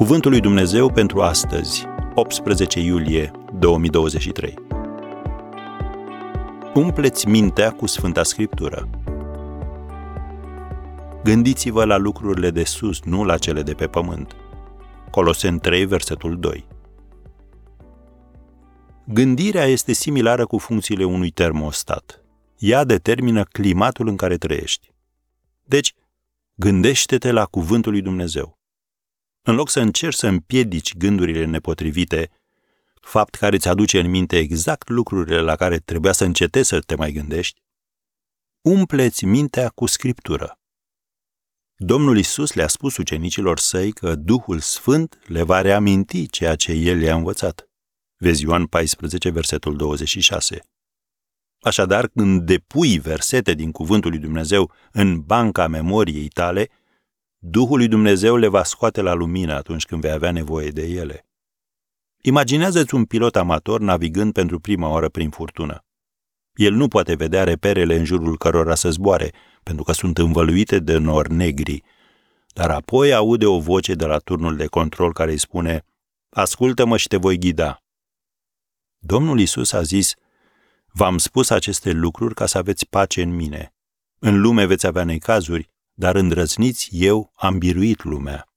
Cuvântul lui Dumnezeu pentru astăzi, 18 iulie 2023. Umpleți mintea cu Sfânta Scriptură. Gândiți-vă la lucrurile de sus, nu la cele de pe pământ. Colosen 3, versetul 2. Gândirea este similară cu funcțiile unui termostat. Ea determină climatul în care trăiești. Deci, gândește-te la cuvântul lui Dumnezeu. În loc să încerci să împiedici gândurile nepotrivite, fapt care îți aduce în minte exact lucrurile la care trebuia să încetezi să te mai gândești, umpleți mintea cu scriptură. Domnul Isus le-a spus ucenicilor săi că Duhul Sfânt le va reaminti ceea ce El le-a învățat. Vezi Ioan 14, versetul 26. Așadar, când depui versete din Cuvântul lui Dumnezeu în banca memoriei tale, Duhul lui Dumnezeu le va scoate la lumină atunci când vei avea nevoie de ele. Imaginează-ți un pilot amator navigând pentru prima oară prin furtună. El nu poate vedea reperele în jurul cărora să zboare, pentru că sunt învăluite de nori negri, dar apoi aude o voce de la turnul de control care îi spune Ascultă-mă și te voi ghida. Domnul Isus a zis, V-am spus aceste lucruri ca să aveți pace în mine. În lume veți avea necazuri, dar îndrăzniți, eu am biruit lumea.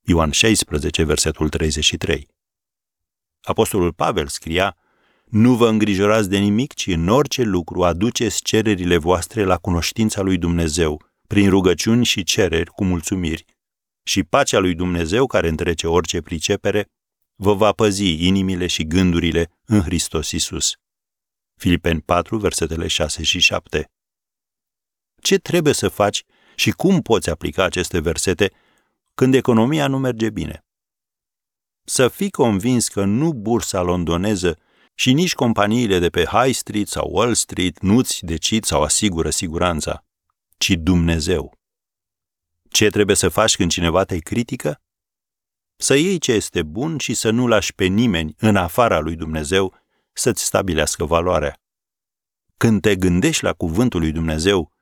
Ioan 16, versetul 33. Apostolul Pavel scria, Nu vă îngrijorați de nimic, ci în orice lucru aduceți cererile voastre la cunoștința lui Dumnezeu, prin rugăciuni și cereri cu mulțumiri. Și pacea lui Dumnezeu, care întrece orice pricepere, vă va păzi inimile și gândurile în Hristos Isus. Filipeni 4, versetele 6 și 7. Ce trebuie să faci și cum poți aplica aceste versete când economia nu merge bine? Să fii convins că nu bursa londoneză și nici companiile de pe High Street sau Wall Street nu-ți decid sau asigură siguranța, ci Dumnezeu. Ce trebuie să faci când cineva te critică? Să iei ce este bun și să nu lași pe nimeni în afara lui Dumnezeu să-ți stabilească valoarea. Când te gândești la cuvântul lui Dumnezeu,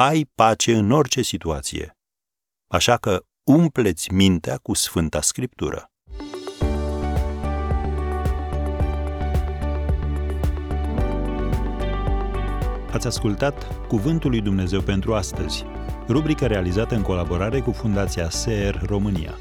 ai pace în orice situație. Așa că umpleți mintea cu Sfânta Scriptură. Ați ascultat Cuvântul lui Dumnezeu pentru astăzi, rubrica realizată în colaborare cu Fundația SER România.